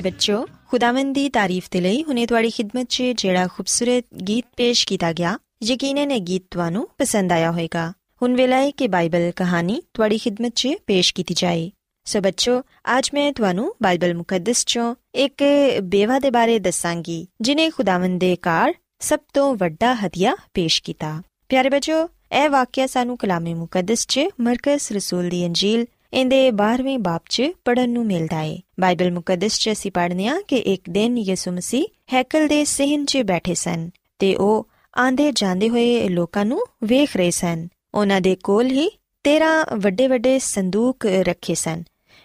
ਪਿਆਰੇ ਬੱਚੋ ਖੁਦਾਵੰਦ ਦੀ ਤਾਰੀਫ ਦੇ ਲਈ ਹੁਨੇ ਤੁਹਾਡੀ ਖidmat 'ਚ ਜਿਹੜਾ ਖੂਬਸੂਰਤ ਗੀਤ ਪੇਸ਼ ਕੀਤਾ ਗਿਆ ਯਕੀਨਨ ਇਹ ਗੀਤ ਤੁਹਾਨੂੰ ਪਸੰਦ ਆਇਆ ਹੋਵੇਗਾ ਹੁਣ ਵੇਲਾ ਹੈ ਕਿ ਬਾਈਬਲ ਕਹਾਣੀ ਤੁਹਾਡੀ ਖidmat 'ਚ ਪੇਸ਼ ਕੀਤੀ ਜਾਏ ਸੋ ਬੱਚੋ ਅੱਜ ਮੈਂ ਤੁਹਾਨੂੰ ਬਾਈਬਲ ਮੁਕੱਦਸ 'ਚੋਂ ਇੱਕ ਬੇਵਾ ਦੇ ਬਾਰੇ ਦੱਸਾਂਗੀ ਜਿਨੇ ਖੁਦਾਵੰਦ ਦੇ ਕਾਰ ਸਭ ਤੋਂ ਵੱਡਾ ਹਦੀਆ ਪੇਸ਼ ਕੀਤਾ ਪਿਆਰੇ ਬੱਚੋ ਇਹ ਵਾਕਿਆ ਸਾਨੂੰ ਕਲਾਮੇ ਮੁਕੱਦਸ 'ਚ ਮਰਕਸ ਰਸੂਲ ਦੀ ਅੰਜੀਲ ਇਹਦੇ 12ਵੇਂ ਬਾਬ 'ਚ ਪੜਨ ਨੂੰ ਮਿਲਦਾ ਹੈ ਬਾਈਬਲ ਮੁਕੱਦਸ 'ਚ ਅਸੀਂ ਪੜ੍ਹਨੇ ਆ ਕਿ ਇੱਕ ਦਿਨ ਯਿਸੂ ਮਸੀਹ ਹੈਕਲ ਦੇ ਸਹਿਨ 'ਚ ਬੈਠੇ ਸਨ ਤੇ ਉਹ ਆਂਦੇ ਜਾਂਦੇ ਹੋਏ ਲੋਕਾਂ ਨੂੰ ਵੇਖ ਰਹੇ ਸਨ। ਉਹਨਾਂ ਦੇ ਕੋਲ ਹੀ 13 ਵੱਡੇ ਵੱਡੇ ਸੰਦੂਕ ਰੱਖੇ ਸਨ,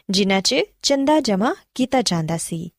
ਜਿਨ੍ਹਾਂ 'ਚ ਚੰਦਾ ਜਮ੍ਹਾਂ ਕੀਤਾ ਜਾਂਦਾ ਸੀ।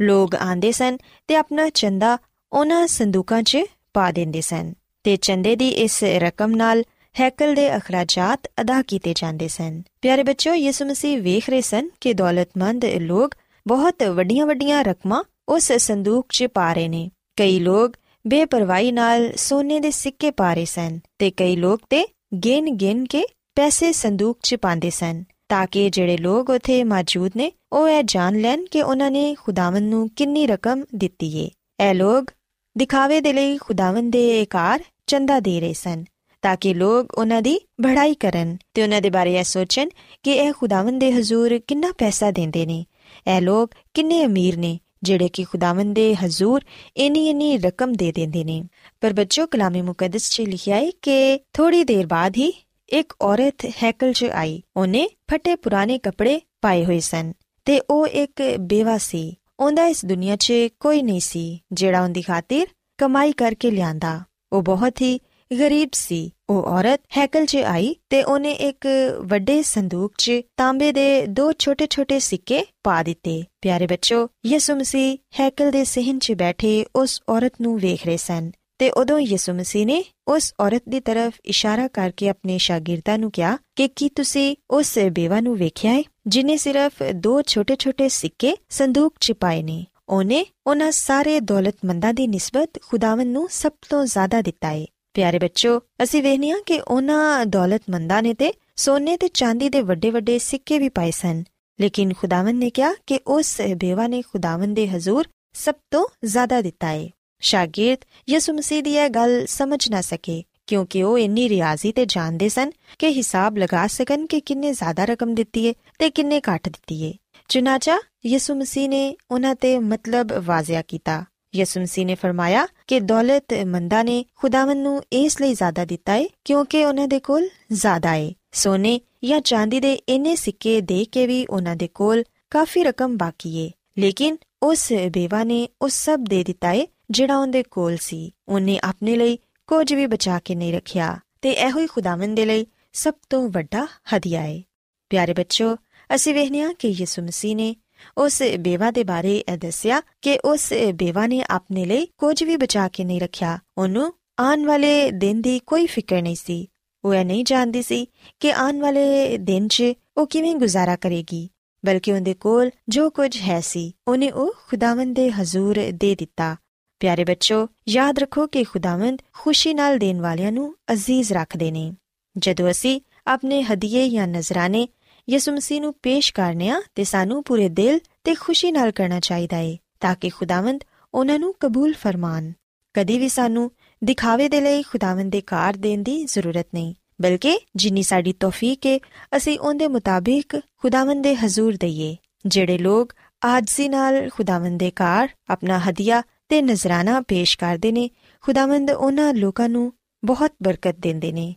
ਲੋਕ ਆਂਦੇ ਸਨ ਤੇ ਆਪਣਾ ਚੰਦਾ ਉਹਨਾਂ ਸੰਦੂਕਾਂ 'ਚ ਪਾ ਦਿੰਦੇ ਸਨ ਤੇ ਚੰਦੇ ਦੀ ਇਸ ਰਕਮ ਨਾਲ ਹੈਕਲ ਦੇ ਅਖਰਾਜਾਤ ਅਦਾ ਕੀਤੇ ਜਾਂਦੇ ਸਨ। ਪਿਆਰੇ ਬੱਚਿਓ, ਯਿਸੂ ਮਸੀਹ ਵੇਖ ਰਹੇ ਸਨ ਕਿ ਦੌਲਤਮੰਦ ਲੋਕ ਬਹੁਤ ਵੱਡੀਆਂ-ਵੱਡੀਆਂ ਰਕਮਾਂ ਉਸ ਸੰਦੂਕ 'ਚ ਪਾ ਰਹੇ ਨੇ। ਕਈ ਲੋਕ ਬੇਪਰਵਾਹੀ ਨਾਲ ਸੋਨੇ ਦੇ ਸਿੱਕੇ ਪਾ ਰਹੇ ਸਨ ਤੇ ਕਈ ਲੋਕ ਤੇ ਗਿਣ-ਗਿਣ ਕੇ ਪੈਸੇ ਸੰਦੂਕ 'ਚ ਪਾਉਂਦੇ ਸਨ, ਤਾਂ ਕਿ ਜਿਹੜੇ ਲੋਕ ਉਥੇ ਮੌਜੂਦ ਨੇ, ਉਹ ਇਹ ਜਾਣ ਲੈਣ ਕਿ ਉਹਨਾਂ ਨੇ ਖੁਦਾਵੰਦ ਨੂੰ ਕਿੰਨੀ ਰਕਮ ਦਿੱਤੀ ਏ। ਇਹ ਲੋਕ ਦਿਖਾਵੇ ਦੇ ਲਈ ਖੁਦਾਵੰਦ ਦੇ ਇਕਾਰ ਚੰਦਾ ਦੇ ਰਹੇ ਸਨ। ਤਾਂ ਕਿ ਲੋਕ ਉਹਨਾਂ ਦੀ ਬੜਾਈ ਕਰਨ ਤੇ ਉਹਨਾਂ ਦੇ ਬਾਰੇ ਇਹ ਸੋਚਣ ਕਿ ਇਹ ਖੁਦਾਵੰਦ ਦੇ ਹਜ਼ੂਰ ਕਿੰਨਾ ਪੈਸਾ ਦਿੰਦੇ ਨੇ ਇਹ ਲੋਕ ਕਿੰਨੇ ਅਮੀਰ ਨੇ ਜਿਹੜੇ ਕਿ ਖੁਦਾਵੰਦ ਦੇ ਹਜ਼ੂਰ ਇਨੀ ਇਨੀ ਰਕਮ ਦੇ ਦਿੰਦੇ ਨੇ ਪਰ ਬੱਚੋ ਕਲਾਮੇ ਮੁਕੱਦਸ 'ਚ ਲਿਖਿਆ ਹੈ ਕਿ ਥੋੜੀ ਦੇਰ ਬਾਅਦ ਹੀ ਇੱਕ ਔਰਤ ਹੈਕਲ 'ਚ ਆਈ ਉਹਨੇ ਫਟੇ ਪੁਰਾਣੇ ਕੱਪੜੇ ਪਾਏ ਹੋਏ ਸਨ ਤੇ ਉਹ ਇੱਕ ਬੇਵਾ ਸੀ ਉਹਦਾ ਇਸ ਦੁਨੀਆ 'ਚ ਕੋਈ ਨਹੀਂ ਸੀ ਜਿਹੜਾ ਉਹਦੀ ਖਾਤਰ ਕਮਾਈ ਕਰਕੇ ਲਿਆਂਦਾ ਉਹ ਬਹੁਤ ਹੀ ਗਰੀਬ ਸੀ ਉਹ ਔਰਤ ਹੈਕਲ 'ਚ ਆਈ ਤੇ ਉਹਨੇ ਇੱਕ ਵੱਡੇ ਸੰਦੂਕ 'ਚ ਤਾਂਬੇ ਦੇ ਦੋ ਛੋਟੇ-ਛੋਟੇ ਸਿੱਕੇ ਪਾ ਦਿੱਤੇ। ਪਿਆਰੇ ਬੱਚੋ, ਯਿਸੂ ਮਸੀਹ ਹੈਕਲ ਦੇ ਸਹਿਨ 'ਚ ਬੈਠੇ ਉਸ ਔਰਤ ਨੂੰ ਵੇਖ ਰਹੇ ਸਨ ਤੇ ਉਦੋਂ ਯਿਸੂ ਮਸੀਹ ਨੇ ਉਸ ਔਰਤ ਦੀ ਤਰਫ ਇਸ਼ਾਰਾ ਕਰਕੇ ਆਪਣੇ ਸ਼ਾਗਿਰਦਾਂ ਨੂੰ ਕਿਹਾ ਕਿ ਕੀ ਤੁਸੀਂ ਉਸ ਬੇਵਾ ਨੂੰ ਵੇਖਿਆ ਹੈ ਜਿਨੇ ਸਿਰਫ ਦੋ ਛੋਟੇ-ਛੋਟੇ ਸਿੱਕੇ ਸੰਦੂਕ 'ਚ ਪਾਏ ਨੇ? ਉਹਨੇ ਉਹਨਾਂ ਸਾਰੇ ਦੌਲਤਮੰਦਾਂ ਦੀ ਨਿਸਬਤ ਖੁਦਾਵੰ ਨੂੰ ਸਭ ਤੋਂ ਜ਼ਿਆਦਾ ਦਿੱਤਾ ਹੈ। ਪਿਆਰੇ ਬੱਚੋ, ਅਸੀਂ ਵੇਖਨੀਆ ਕਿ ਉਹਨਾਂ ਦੌਲਤਮੰਦਾਂ ਨੇ ਤੇ ਸੋਨੇ ਤੇ ਚਾਂਦੀ ਦੇ ਵੱਡੇ ਵੱਡੇ ਸਿੱਕੇ ਵੀ ਪਾਏ ਸਨ। ਲੇਕਿਨ ਖੁਦਾਵੰ ਨੇ ਕਿਹਾ ਕਿ ਉਸ ਬੇਵਾ ਨੇ ਖੁਦਾਵੰ ਦੇ ਹਜ਼ੂਰ ਸਭ ਤੋਂ ਜ਼ਿਆਦਾ ਦਿੱਤਾ ਹੈ ਸ਼ਾਗਿਰਦ ਯਿਸੂ ਮਸੀਹ ਦੀ ਇਹ ਗੱਲ ਸਮਝ ਨਾ ਸਕੇ, ਕਿਉਂਕਿ ਉਹ ਇੰਨੀ ਰਿਆਜ਼ੀ ਤੇ ਜਾਣਦੇ ਸਨ ਕਿ ਹਿਸਾਬ ਲਗਾ ਸਕਣ ਕਿ ਕਿੰਨੇ ਜ਼ਿਆਦਾ ਰਕਮ ਦਿੱਤੀ ਹੈ ਤੇ ਕਿੰਨੇ ਘੱਟ ਦਿੱਤੀ ਹੈ ਚੁਨਾਚਾ ਯਿਸੂ ਮਸੀਹ ਨੇ ਉਹਨਾਂ ਤੇ ਮਤਲਬ ਵਾਜ਼ਿਆ ਕੀਤਾ। ਯਿਸੂ ਮਸੀਹ ਨੇ ਫਰਮਾਇਆ ਕਿ ਦੌਲਤ ਮੰਦਾ ਨੇ ਖੁਦਾਵੰ ਨੂੰ ਇਸ ਲਈ ਜ਼ਿਆਦਾ ਦਿੱਤਾ ਹੈ ਕਿਉਂਕਿ ਉਹਨਾਂ ਦੇ ਕੋਲ ਜ਼ਿਆਦਾ ਹੈ ਸੋਨੇ ਜਾਂ ਚਾਂਦੀ ਦੇ ਇੰਨੇ ਸਿੱਕੇ ਦੇ ਕੇ ਵੀ ਉਹਨਾਂ ਦੇ ਕੋਲ ਕਾਫੀ ਰਕਮ ਬਾਕੀ ਹੈ ਲੇਕਿਨ ਉਸ ਬੇਵਾ ਨੇ ਉਹ ਸਭ ਦੇ ਦਿੱਤਾ ਹੈ ਜਿਹੜਾ ਉਹਦੇ ਕੋਲ ਸੀ। ਉਹਨੇ ਆਪਣੇ ਲਈ ਕੁਝ ਵੀ ਬਚਾ ਕੇ ਨਹੀਂ ਰੱਖਿਆ ਤੇ ਇਹੋ ਹੀ ਖੁਦਾਵੰਦ ਦੇ ਲਈ ਸਭ ਤੋਂ ਵੱਡਾ ਹਦੀਆ ਹੈ ਪਿਆਰੇ ਬੱਚੋ ਅਸੀਂ ਵੇਖਿਆ ਕਿ ਯਿਸੂ ਮਸੀਹ ਨੇ ਉਸ ਬੇਵਾ ਦੇ ਬਾਰੇ ਇਹ ਦੱਸਿਆ ਕਿ ਉਸ ਬੇਵਾ ਨੇ ਆਪਣੇ ਲਈ ਕੁਝ ਵੀ ਬਚਾ ਕੇ ਨਹੀਂ ਰੱਖਿਆ। ਉਹਨੂੰ ਆਉਣ ਵਾਲੇ ਦਿਨ ਦੀ ਕੋਈ ਫਿਕਰ ਨਹੀਂ ਸੀ। ਉਹ ਇਹ ਨਹੀਂ ਜਾਣਦੀ ਸੀ ਕਿ ਆਉਣ ਵਾਲੇ ਦਿਨ 'ਚ ਉਹ ਕਿਵੇਂ ਗੁਜ਼ਾਰਾ ਕਰੇਗੀ, ਬਲਕਿ ਉਹਦੇ ਕੋਲ ਜੋ ਕੁਝ ਹੈ ਸੀ, ਉਹਨੇ ਉਹ ਖੁਦਾਵੰਦ ਦੇ ਹਜ਼ੂਰ ਦੇ ਦਿੱਤਾ। ਪਿਆਰੇ ਬੱਚੋ, ਯਾਦ ਰੱਖੋ ਕਿ ਖੁਦਾਵੰਦ ਖੁਸ਼ੀ ਨਾਲ ਦੇਣ ਵਾਲਿਆਂ ਨੂੰ ਅਜ਼ੀਜ਼ ਰੱਖਦੇ ਨੇ। ਜਦੋਂ ਅਸੀਂ ਆਪਣੇ ਹਦੀਏ ਜਾਂ ਨਜ਼ਰਾਨੇ ਯਿਸੂ ਮਸੀਹ ਨੂੰ ਪੇਸ਼ ਕਰਨੇ ਆ ਤੇ ਸਾਨੂੰ ਪੂਰੇ ਦਿਲ ਤੇ ਖੁਸ਼ੀ ਨਾਲ ਕਰਨਾ ਚਾਹੀਦਾ ਏ, ਤਾਂ ਕਿ ਖੁਦਾਵੰਦ ਉਹਨਾਂ ਨੂੰ ਕਬੂਲ ਫਰਮਾਨ। ਕਦੀ ਵੀ ਸਾਨੂੰ ਦਿਖਾਵੇ ਦੇ ਲਈ ਖੁਦਾਵੰਦ ਦੇ ਕਾਰ ਦੇਣ ਦੀ ਜ਼ਰੂਰਤ ਨਹੀਂ, ਬਲਕਿ ਜਿੰਨੀ ਸਾਡੀ ਤੌਫੀਕ ਏ, ਅਸੀਂ ਉਹਦੇ ਮੁਤਾਬਿਕ ਖੁਦਾਵੰਦ ਦੇ ਹਜ਼ੂਰ ਦਈਏ, ਜਿਹੜੇ ਲੋਕ ਆਜਜ਼ੀ ਨਾਲ ਖੁਦਾਵੰਦ ਦੇ ਕਾਰ ਆਪਣਾ ਹਦੀਆ ਤੇ ਨਜ਼ਰਾਨਾ ਪੇਸ਼ ਕਰਦੇ ਨੇ, ਖੁਦਾਵੰਦ ਉਹਨਾਂ ਲੋਕਾਂ ਨੂੰ ਬਹੁਤ ਬਰਕਤ ਦਿੰਦੇ ਨੇ।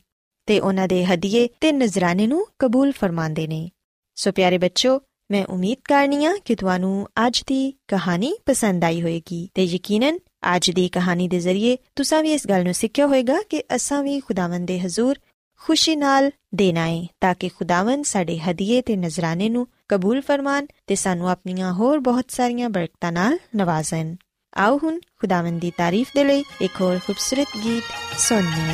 ਤੇ ਉਹਨਾਂ ਦੇ ਹਦੀਏ ਤੇ ਨਜ਼ਰਾਨੇ ਨੂੰ ਕਬੂਲ ਫਰਮਾਉਂਦੇ ਨੇ। ਸੋ ਪਿਆਰੇ ਬੱਚੋ, ਮੈਂ ਉਮੀਦ ਕਰਨੀਆ ਕਿ ਤੁਹਾਨੂੰ ਅੱਜ ਦੀ ਕਹਾਣੀ ਪਸੰਦ ਆਈ ਹੋਵੇਗੀ ਤੇ ਯਕੀਨਨ ਅੱਜ ਦੀ ਕਹਾਣੀ ਦੇ ਜ਼ਰੀਏ ਤੁਸੀਂ ਵੀ ਇਸ ਗੱਲ ਨੂੰ ਸਿੱਖਿਆ ਹੋਵੇਗਾ ਕਿ ਅਸਾਂ ਵੀ ਖੁਦਾਵੰਦ ਦੇ ਹਜ਼ੂਰ ਖੁਸ਼ੀ ਨਾਲ ਦੇਣਾ ਹੈ ਤਾਂ ਕਿ ਖੁਦਾਵੰਦ ਸਾਡੇ ਹਦੀਏ ਤੇ ਨਜ਼ਰਾਨੇ ਨੂੰ ਕਬੂਲ ਫਰਮਾਨ ਤੇ ਸਾਨੂੰ ਆਪਣੀਆਂ ਹੋਰ ਬਹੁਤ ਸਾਰੀਆਂ ਬਰਕਤਾਂ ਨਾਲ ਨਵਾਜ਼ਣ। ਆਓ ਹੁਣ ਖੁਦਾਵੰਦ ਦੀ ਤਾਰੀਫ ਦੇ ਲਈ ਇੱਕ ਹੋਰ ਖੂਬਸੂਰਤ ਗੀਤ ਸੁਣਨੇ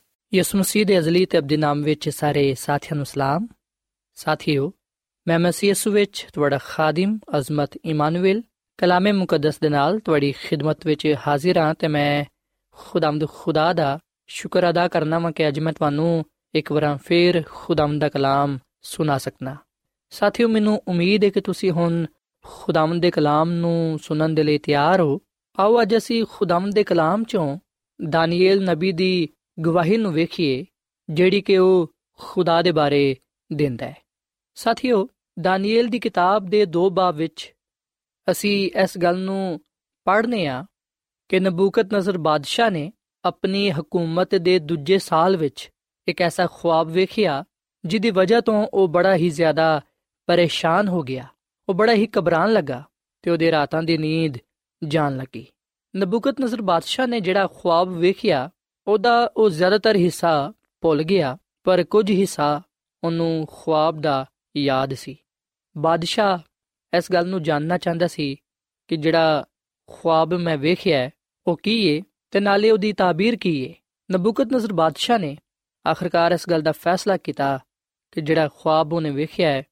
ਯਿਸੂ ਮਸੀਹ ਦੇ ਅਜ਼ਲੀ ਤੇ ਅਬਦੀ ਨਾਮ ਵਿੱਚ ਸਾਰੇ ਸਾਥੀਆਂ ਨੂੰ ਸਲਾਮ। ਸਾਥੀਓ, ਮੈਂ ਮਸੀਹ ਯਿਸੂ ਵਿੱਚ ਤੁਹਾਡਾ ਖਾਦਮ, ਅਜ਼ਮਤ, ਇਮਾਨੁਅਲ, ਕਲਾਮੇ ਮੁਕੱਦਸ ਦੇ ਨਾਲ ਤੁਹਾਡੀ ਖਿਦਮਤ ਵਿੱਚ ਹਾਜ਼ਰ ਹਾਂ ਤੇ ਮੈਂ ਖੁਦਾਮਦ ਖੁਦਾ ਦਾ ਸ਼ੁਕਰ ਅਦਾ ਕਰਨਾ ਵਾਂ ਕਿ ਅੱਜ ਮੈਂ ਤੁਹਾਨੂੰ ਇੱਕ ਵਾਰ ਫੇਰ ਖੁਦਾਮਦ ਦਾ ਕਲਾਮ ਸੁਣਾ ਸਕਣਾ ਸਾਥੀਓ, ਮੈਨੂੰ ਉਮੀਦ ਹੈ ਕਿ ਤੁਸੀਂ ਹੁਣ ਖੁਦਾਮਦ ਦੇ ਕਲਾਮ ਨੂੰ ਸੁਣਨ ਦੇ ਲਈ ਤਿਆਰ ਹੋ। ਆਓ, ਅੱਜ ਅਸੀਂ ਖੁਦਾਮਦ ਦੇ ਕਲਾਮ ਚੋਂ ਦਾਨੀਏਲ ਨਬੀ ਦੀ ਗਵਾਹੀ ਨੂੰ ਵੇਖੀਏ, ਜਿਹੜੀ ਕਿ ਉਹ ਖੁਦਾ ਦੇ ਬਾਰੇ ਦਿੰਦਾ ਹੈ। ਸਾਥੀਓ, ਦਾਨੀਏਲ ਦੀ ਕਿਤਾਬ ਦੇ ਦੋ ਬਾਬ ਵਿੱਚ ਅਸੀਂ ਇਸ ਗੱਲ ਨੂੰ ਪੜ੍ਹਨੇ ਆ ਕਿ ਨਬੂਕਤ ਨਜ਼ਰ ਬਾਦਸ਼ਾਹ ਨੇ ਆਪਣੀ ਹਕੂਮਤ ਦੇ ਦੂਜੇ ਸਾਲ ਵਿੱਚ ਇੱਕ ਐਸਾ ਖੁਆਬ ਵੇਖਿਆ, ਜਿਹਦੀ ਵਜ੍ਹਾ ਤੋਂ ਉਹ ਬੜਾ ਹੀ ਜ਼ਿਆਦਾ ਪਰੇਸ਼ਾਨ ਹੋ ਗਿਆ। ਉਹ ਬੜਾ ਹੀ ਘਬਰਾਨ ਲੱਗਾ ਤੇ ਉਹਦੇ ਰਾਤਾਂ ਦੀ ਨੀਂਦ ਜਾਣ ਲੱਗੀ। ਨਬੂਕਤ ਨਜ਼ਰ ਬਾਦਸ਼ਾਹ ਨੇ ਜਿਹੜਾ ਖੁਆਬ ਵੇਖਿਆ ਉਹਦਾ ਉਹ ਜ਼ਿਆਦਾਤਰ ਹਿੱਸਾ ਭੁੱਲ ਗਿਆ, ਪਰ ਕੁਝ ਹਿੱਸਾ ਉਹਨੂੰ ਖੁਆਬ ਦਾ ਯਾਦ ਸੀ। ਬਾਦਸ਼ਾਹ ਇਸ ਗੱਲ ਨੂੰ ਜਾਣਨਾ ਚਾਹੁੰਦਾ ਸੀ ਕਿ ਜਿਹੜਾ ਖੁਆਬ ਮੈਂ ਵੇਖਿਆ ਉਹ ਕੀ ਏ ਤੇ ਨਾਲੇ ਉਹਦੀ ਤਾਬੀਰ ਕੀ ਏ। ਨਬੂਕਤ ਨਜ਼ਰ ਬਾਦਸ਼ਾਹ ਨੇ ਆਖਰਕਾਰ ਇਸ ਗੱਲ ਦਾ ਫੈਸਲਾ ਕੀਤਾ ਕਿ ਜਿਹੜਾ ਖੁਆਬ ਉਹਨੇ ਵੇਖਿਆ ਹੈ,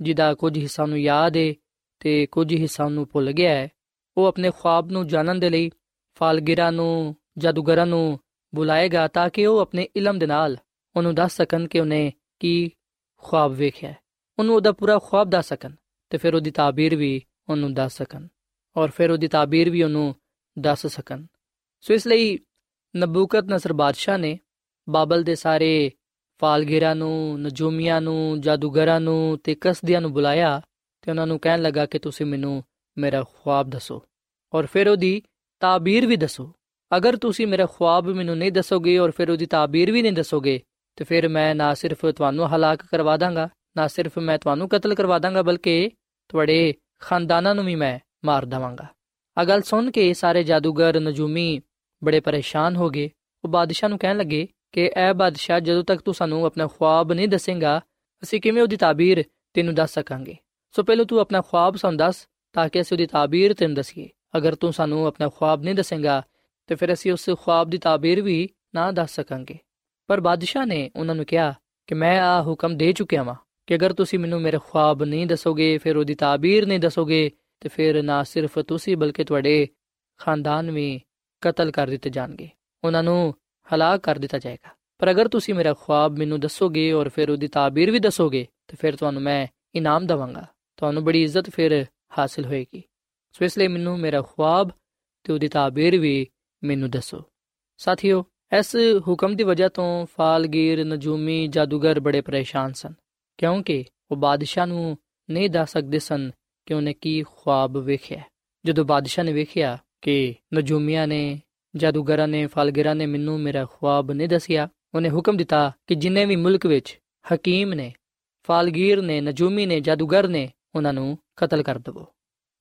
ਜਿਹਦਾ ਕੁਝ ਹਿੱਸਾ ਨੂੰ ਯਾਦ ਏ ਤੇ ਕੁਝ ਹਿੱਸਾ ਨੂੰ ਭੁੱਲ ਗਿਆ ਹੈ, ਉਹ ਆਪਣੇ ਖੁਆਬ ਨੂੰ ਜਾਣਨ ਦੇ ਲਈ ਫਾਲਗਿਰਾਂ ਨੂੰ, ਜਾਦੂਗਰਾਂ ਨੂੰ ਬੁਲਾਏਗਾ ਤਾਂ ਕਿ ਉਹ ਆਪਣੇ ਇਲਮ ਦੇ ਨਾਲ ਉਹਨੂੰ ਦੱਸ ਸਕਣ ਕਿ ਉਹਨੇ ਕੀ ਖੁਆਬ ਵੇਖਿਆ ਉਹਨੂੰ ਉਹਦਾ ਪੂਰਾ ਖੁਆਬ ਦੱਸ ਸਕਣ ਤੇ ਫਿਰ ਉਹਦੀ ਤਾਬੀਰ ਵੀ ਉਹਨੂੰ ਦੱਸ ਸਕਣ ਔਰ ਫਿਰ ਉਹਦੀ ਤਾਬੀਰ ਵੀ ਉਹਨੂੰ ਦੱਸ ਸਕਣ। ਸੋ ਇਸ ਲਈ ਨਬੂਕਤ ਨਸਰ ਬਾਦਸ਼ਾਹ ਨੇ ਬਾਬਲ ਦੇ ਸਾਰੇ ਫਾਲਗਿਰਾਂ ਨੂੰ, ਨਜੂਮੀਆਂ ਨੂੰ, ਜਾਦੂਗਰਾਂ ਨੂੰ ਤੇ ਕਸਦਿਆਂ ਨੂੰ ਬੁਲਾਇਆ ਤੇ ਉਹਨਾਂ ਨੂੰ ਕਹਿਣ ਲੱਗਾ ਕਿ ਤੁਸੀਂ ਮੈਨੂੰ ਮੇਰਾ ਖੁਆਬ ਦੱਸੋ ਔਰ ਫਿਰ ਉਹਦੀ ਤਾਬੀਰ ਵੀ ਦੱਸੋ। ਅਗਰ ਤੁਸੀਂ ਮੇਰਾ ਖੁਆਬ ਮੈਨੂੰ ਨਹੀਂ ਦੱਸੋਗੇ ਔਰ ਫਿਰ ਉਹਦੀ ਤਾਬੀਰ ਵੀ ਨਹੀਂ ਦੱਸੋਗੇ, ਤੇ ਫਿਰ ਮੈਂ ਨਾ ਸਿਰਫ ਤੁਹਾਨੂੰ ਹਲਾਕ ਕਰਵਾ ਦਾਂਗਾ, ਨਾ ਸਿਰਫ ਮੈਂ ਤੁਹਾਨੂੰ ਕਤਲ ਕਰਵਾ ਦਾਂਗਾ, ਬਲਕਿ ਤੁਹਾਡੇ ਖਾਨਦਾਨਾਂ ਨੂੰ ਵੀ ਮੈਂ ਮਾਰ ਦਵਾਂਗਾ। ਆ ਗੱਲ ਸੁਣ ਕੇ ਸਾਰੇ ਜਾਦੂਗਰ ਨਜੂਮੀ ਬੜੇ ਪਰੇਸ਼ਾਨ ਹੋ ਗਏ। ਉਹ ਬਾਦਸ਼ਾਹ ਨੂੰ ਕਹਿਣ ਲੱਗੇ ਕਿ, ਐ ਬਾਦਸ਼ਾਹ, ਜਦੋਂ ਤੱਕ ਤੂੰ ਸਾਨੂੰ ਆਪਣਾ ਖੁਆਬ ਨਹੀਂ ਦੱਸੇਂਗਾ, ਅਸੀਂ ਕਿਵੇਂ ਉਹਦੀ ਤਾਬੀਰ ਤੈਨੂੰ ਦੱਸ ਸਕਾਂਗੇ? ਸੋ ਪਹਿਲਾਂ ਤੂੰ ਆਪਣਾ ਖੁਆਬ ਸਾਨੂੰ ਦੱਸ, ਤਾਂ ਕਿ ਅਸੀਂ ਉਹਦੀ ਤਾਬੀਰ ਤੈਨੂੰ ਦਸੀਏ। ਅਗਰ ਤੂੰ ਸਾਨੂੰ ਆਪਣਾ ਖੁਆਬ ਨਹੀਂ ਦੱਸੇਂਗਾ ਤੇ ਫਿਰ ਅਸੀਂ ਉਸ ਖੁਆਬ ਦੀ ਤਾਬੀਰ ਵੀ ਨਾ ਦੱਸ ਸਕਾਂਗੇ। ਪਰ ਬਾਦਸ਼ਾਹ ਨੇ ਉਹਨਾਂ ਨੂੰ ਕਿਹਾ ਕਿ ਮੈਂ ਆ ਹੁਕਮ ਦੇ ਚੁੱਕਿਆ ਵਾਂ ਕਿ ਅਗਰ ਤੁਸੀਂ ਮੈਨੂੰ ਮੇਰੇ ਖੁਆਬ ਨਹੀਂ ਦੱਸੋਗੇ, ਫਿਰ ਉਹਦੀ ਤਾਬੀਰ ਨਹੀਂ ਦੱਸੋਗੇ, ਤੇ ਫਿਰ ਨਾ ਸਿਰਫ ਤੁਸੀਂ ਬਲਕਿ ਤੁਹਾਡੇ ਖਾਨਦਾਨ ਵੀ ਕਤਲ ਕਰ ਦਿੱਤੇ ਜਾਣਗੇ। ਉਹਨਾਂ ਨੂੰ ਹਲਾਕ ਕਰ ਦਿੱਤਾ ਜਾਏਗਾ। ਪਰ ਅਗਰ ਤੁਸੀਂ ਮੇਰਾ ਖੁਆਬ ਮੈਨੂੰ ਦੱਸੋਗੇ ਔਰ ਫਿਰ ਉਹਦੀ ਤਾਬੀਰ ਵੀ ਦੱਸੋਗੇ, ਤੇ ਫਿਰ ਤੁਹਾਨੂੰ ਮੈਂ ਇਨਾਮ ਦਵਾਂਗਾ। ਤੁਹਾਨੂੰ ਬੜੀ ਇੱਜ਼ਤ ਫਿਰ ਹਾਸਲ ਹੋਏਗੀ। ਸੋ ਇਸ ਲਈ ਮੈਨੂੰ ਮੇਰਾ ਖੁਆਬ ਤੇ ਉਹਦੀ ਤਾਬੀਰ ਵੀ ਮੈਨੂੰ ਦੱਸੋ। ਸਾਥੀਓ, ਇਸ ਹੁਕਮ ਦੀ ਵਜ੍ਹਾ ਤੋਂ ਫਾਲਗੀਰ, ਨਜੂਮੀ, ਜਾਦੂਗਰ ਬੜੇ ਪਰੇਸ਼ਾਨ ਸਨ, ਕਿਉਂਕਿ ਉਹ ਬਾਦਸ਼ਾਹ ਨੂੰ ਨਹੀਂ ਦੱਸ ਸਕਦੇ ਸਨ ਕਿ ਉਹਨੇ ਕੀ ਖੁਆਬ ਵੇਖਿਆ। ਜਦੋਂ ਬਾਦਸ਼ਾਹ ਨੇ ਵੇਖਿਆ ਕਿ ਨਜੂਮੀਆਂ ਨੇ, ਜਾਦੂਗਰਾਂ ਨੇ, ਫਾਲਗੀਰਾਂ ਨੇ ਮੈਨੂੰ ਮੇਰਾ ਖੁਆਬ ਨਹੀਂ ਦੱਸਿਆ, ਉਹਨੇ ਹੁਕਮ ਦਿੱਤਾ ਕਿ ਜਿੰਨੇ ਵੀ ਮੁਲਕ ਵਿੱਚ ਹਕੀਮ ਨੇ, ਫਾਲਗੀਰ ਨੇ, ਨਜੂਮੀ ਨੇ, ਜਾਦੂਗਰ ਨੇ, ਉਹਨਾਂ ਨੂੰ ਕਤਲ ਕਰ ਦਵੋ।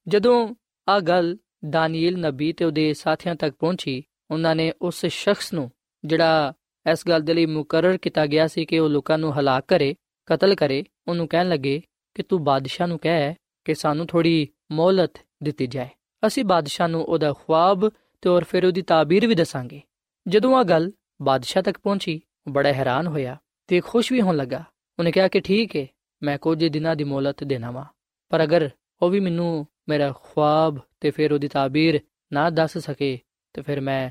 ਜਦੋਂ ਆ ਗੱਲ ਦਾਨੀਏਲ ਨਬੀ ਤੇ ਉਹਦੇ ਸਾਥੀਆਂ ਤੱਕ ਪਹੁੰਚੀ। ਉਹਨਾਂ ਨੇ ਉਸ ਸ਼ਖਸ ਨੂੰ, ਜਿਹੜਾ ਇਸ ਗੱਲ ਦੇ ਲਈ ਮੁਕਰਰ ਕੀਤਾ ਗਿਆ ਸੀ ਕਿ ਉਹ ਲੋਕਾਂ ਨੂੰ ਹਲਾਕ ਕਰੇ, ਕਤਲ ਕਰੇ, ਉਹਨੂੰ ਕਹਿਣ ਲੱਗੇ ਕਿ ਤੂੰ ਬਾਦਸ਼ਾਹ ਨੂੰ ਕਹਿ ਕਿ ਸਾਨੂੰ ਥੋੜੀ ਮੌਲਤ ਦਿੱਤੀ ਜਾਏ। ਅਸੀਂ ਬਾਦਸ਼ਾਹ ਨੂੰ ਉਹਦਾ ਖੁਆਬ ਤੇ ਔਰ ਫਿਰ ਉਹਦੀ ਤਾਬੀਰ ਵੀ ਦੱਸਾਂਗੇ। ਜਦੋਂ ਆ ਗੱਲ ਬਾਦਸ਼ਾਹ ਤੱਕ ਪਹੁੰਚੀ, ਉਹ ਬੜਾ ਹੈਰਾਨ ਹੋਇਆ ਤੇ ਖੁਸ਼ ਵੀ ਹੋਣ ਲੱਗਾ। ਉਹਨੇ ਕਿਹਾ ਕਿ ਠੀਕ ਹੈ ਮੈਂ ਕੁਝ ਦਿਨਾਂ ਦੀ ਮੌਲਤ ਦੇਣਾ ਵਾ। ਪਰ ਅਗਰ ਉਹ ਵੀ ਮੈਨੂੰ ਮੇਰਾ ਖੁਆਬ ਤੇ ਫਿਰ ਉਹਦੀ ਤਾਬੀਰ ਨਾ ਦੱਸ ਸਕੇ, ਤੇ ਫਿਰ ਮੈਂ